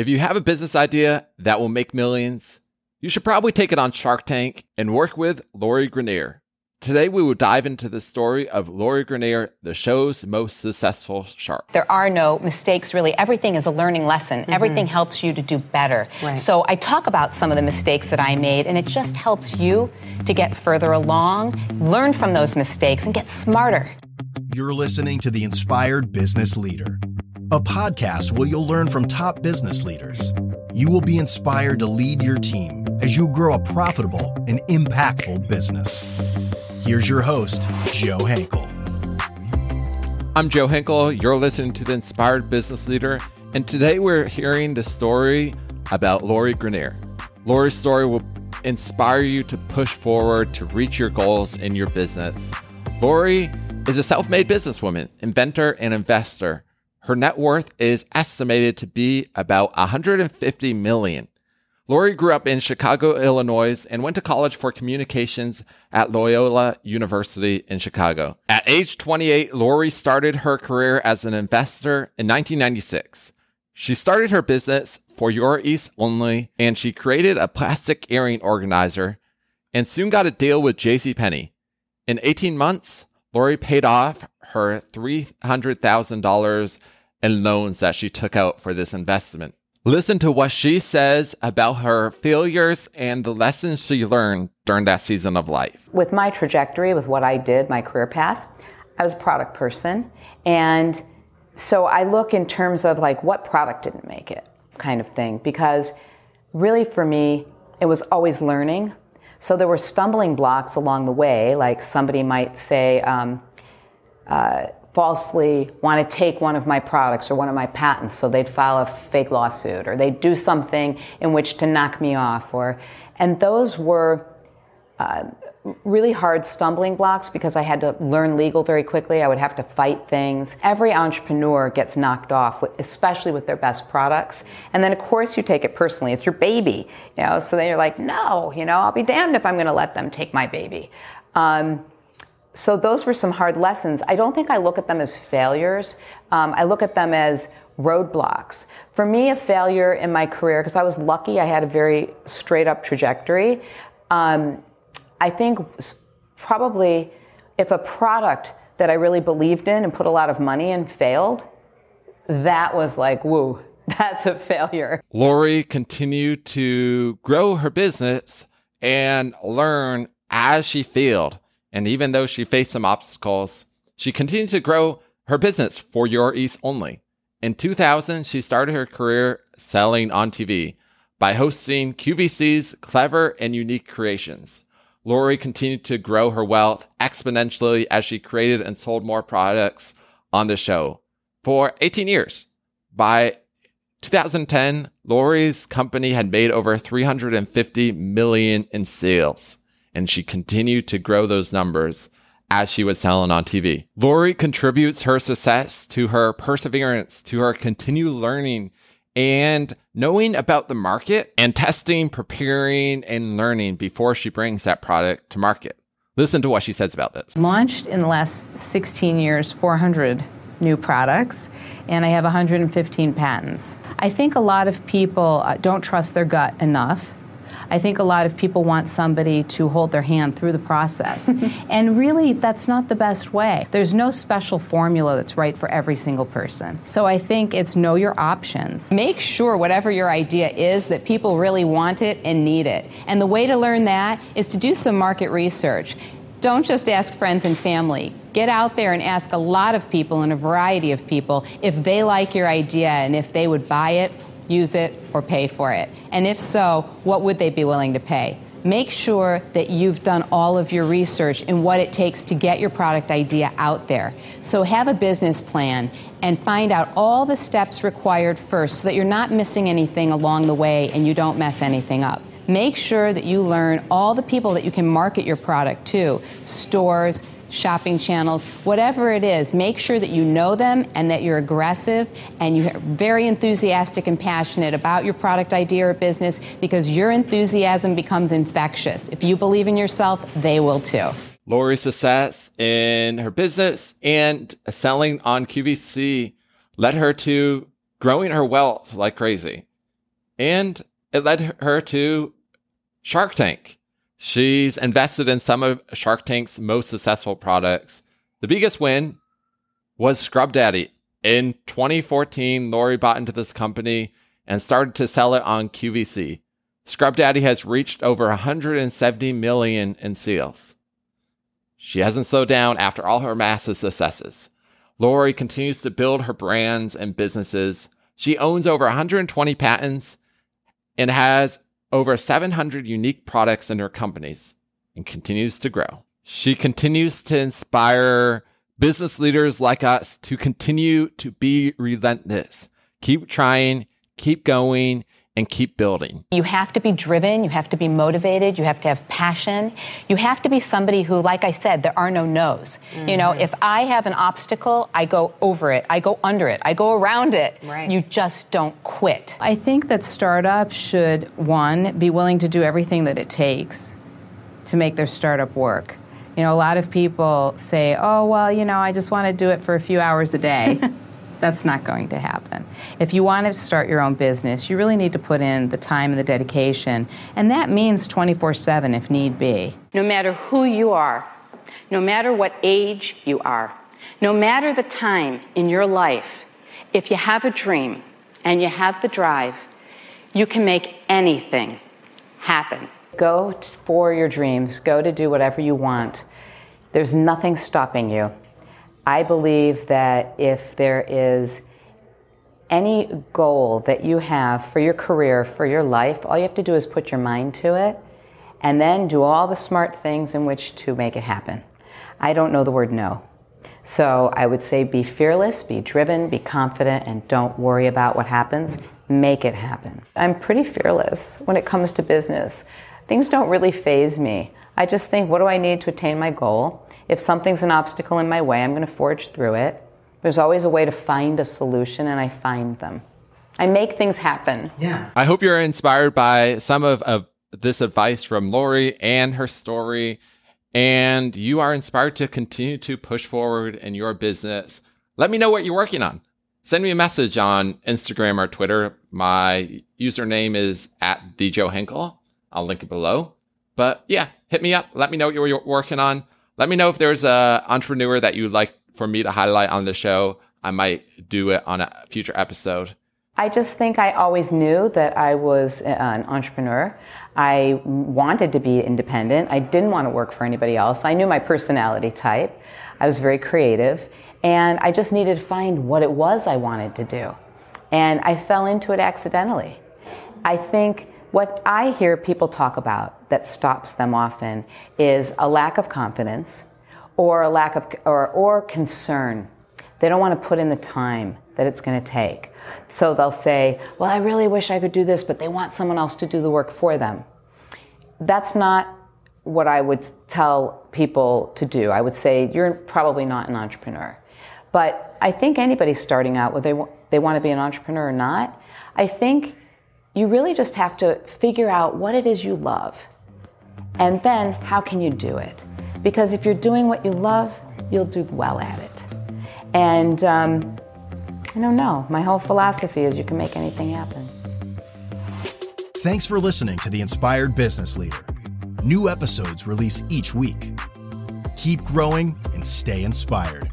If you have a business idea that will make millions, you should probably take it on Shark Tank and work with Lori Greiner. Today, we will dive into the story of Lori Greiner, the show's most successful shark. There are no mistakes, really. Everything is a learning lesson. Mm-hmm. Everything helps you to do better. Right. So I talk about some of the mistakes that I made, and it just helps you to get further along, learn from those mistakes, and get smarter. You're listening to The Inspired Business Leader, a podcast where you'll learn from top business leaders. You will be inspired to lead your team as you grow a profitable and impactful business. Here's your host, Joe Henkel. I'm Joe Henkel. You're listening to The Inspired Business Leader, and today we're hearing the story about Lori Greiner. Lori's story will inspire you to push forward to reach your goals in your business. Lori is a self made businesswoman, inventor, and investor. Her net worth is estimated to be about 150 million. Lori grew up in Chicago, Illinois, and went to college for communications at Loyola University in Chicago. At age 28, Lori started her career as an investor in 1996. She started her business for Your Ease Only, and she created a plastic earring organizer and soon got a deal with JCPenney. In 18 months, Lori paid off her $300,000 in loans that she took out for this investment. Listen to what she says about her failures and the lessons she learned during that season of life. With my trajectory, with what I did, my career path, I was a product person. And so I look in terms of like what product didn't make it kind of thing. Because really for me, it was always learning. So there were stumbling blocks along the way, like somebody might say, um, uh, falsely want to take one of my products or one of my patents, so they'd file a fake lawsuit or they'd do something in which to knock me off. Or, and those were uh, really hard stumbling blocks because I had to learn legal very quickly. I would have to fight things. Every entrepreneur gets knocked off, especially with their best products. And then, of course, you take it personally. It's your baby, you know. So then you're like, no, you know, I'll be damned if I'm going to let them take my baby. Um, so those were some hard lessons. I don't think I look at them as failures. Um, I look at them as roadblocks. For me, a failure in my career, because I was lucky, I had a very straight up trajectory. Um, I think probably if a product that I really believed in and put a lot of money in failed, that was like, woo, that's a failure. Lori continued to grow her business and learn as she failed. And even though she faced some obstacles, she continued to grow her business for Your Ease Only. In 2000, she started her career selling on TV by hosting QVC's Clever and Unique Creations. Lori continued to grow her wealth exponentially as she created and sold more products on the show for 18 years. By 2010, Lori's company had made over 350 million in sales and she continued to grow those numbers as she was selling on TV. Lori contributes her success to her perseverance, to her continued learning and knowing about the market and testing, preparing, and learning before she brings that product to market. Listen to what she says about this. Launched in the last 16 years 400 new products, and I have 115 patents. I think a lot of people uh, don't trust their gut enough I think a lot of people want somebody to hold their hand through the process. and really, that's not the best way. There's no special formula that's right for every single person. So I think it's know your options. Make sure whatever your idea is that people really want it and need it. And the way to learn that is to do some market research. Don't just ask friends and family. Get out there and ask a lot of people and a variety of people if they like your idea and if they would buy it use it, or pay for it? And if so, what would they be willing to pay? Make sure that you've done all of your research in what it takes to get your product idea out there. So have a business plan and find out all the steps required first so that you're not missing anything along the way and you don't mess anything up. Make sure that you learn all the people that you can market your product to stores, shopping channels, whatever it is, make sure that you know them and that you're aggressive and you're very enthusiastic and passionate about your product idea or business because your enthusiasm becomes infectious. If you believe in yourself, they will too. Lori's success in her business and selling on QVC led her to growing her wealth like crazy. and it led her to Shark Tank. She's invested in some of Shark Tank's most successful products. The biggest win was Scrub Daddy. In 2014, Lori bought into this company and started to sell it on QVC. Scrub Daddy has reached over 170 million in sales. She hasn't slowed down after all her massive successes. Lori continues to build her brands and businesses. She owns over 120 patents and has over 700 unique products in her companies and continues to grow. She continues to inspire business leaders like us to continue to be relentless. Keep trying, keep going, and keep building. You have to be driven, you have to be motivated, you have to have passion. You have to be somebody who, like I said, there are no no's. Mm-hmm. You know, if I have an obstacle, I go over it, I go under it, I go around it. Right. You just don't quit. I think that startups should, one, be willing to do everything that it takes to make their startup work. You know, a lot of people say, oh, well, you know, I just want to do it for a few hours a day. That's not going to happen. If you want to start your own business, you really need to put in the time and the dedication, and that means 24 7 if need be. No matter who you are, no matter what age you are, no matter the time in your life, if you have a dream and you have the drive, you can make anything happen. Go for your dreams, go to do whatever you want. There's nothing stopping you. I believe that if there is any goal that you have for your career, for your life, all you have to do is put your mind to it and then do all the smart things in which to make it happen. I don't know the word no. So I would say be fearless, be driven, be confident, and don't worry about what happens. Make it happen. I'm pretty fearless when it comes to business. Things don't really phase me. I just think, what do I need to attain my goal? If something's an obstacle in my way, I'm going to forge through it. There's always a way to find a solution, and I find them. I make things happen. Yeah. I hope you're inspired by some of, of this advice from Lori and her story, and you are inspired to continue to push forward in your business. Let me know what you're working on. Send me a message on Instagram or Twitter. My username is at the Joe Henkel. I'll link it below. But yeah, hit me up. Let me know what you're working on. Let me know if there's a entrepreneur that you'd like for me to highlight on the show. I might do it on a future episode. I just think I always knew that I was uh, an entrepreneur. I wanted to be independent. I didn't want to work for anybody else. I knew my personality type. I was very creative. And I just needed to find what it was I wanted to do. And I fell into it accidentally. I think what I hear people talk about that stops them often is a lack of confidence or a lack of or, or concern. They don't want to put in the time that it's going to take. So they'll say, "Well, I really wish I could do this, but they want someone else to do the work for them." That's not what I would tell people to do. I would say you're probably not an entrepreneur. But I think anybody starting out, whether they, they want to be an entrepreneur or not, I think you really just have to figure out what it is you love. And then how can you do it? Because if you're doing what you love, you'll do well at it. And um, I don't know, my whole philosophy is you can make anything happen. Thanks for listening to The Inspired Business Leader. New episodes release each week. Keep growing and stay inspired.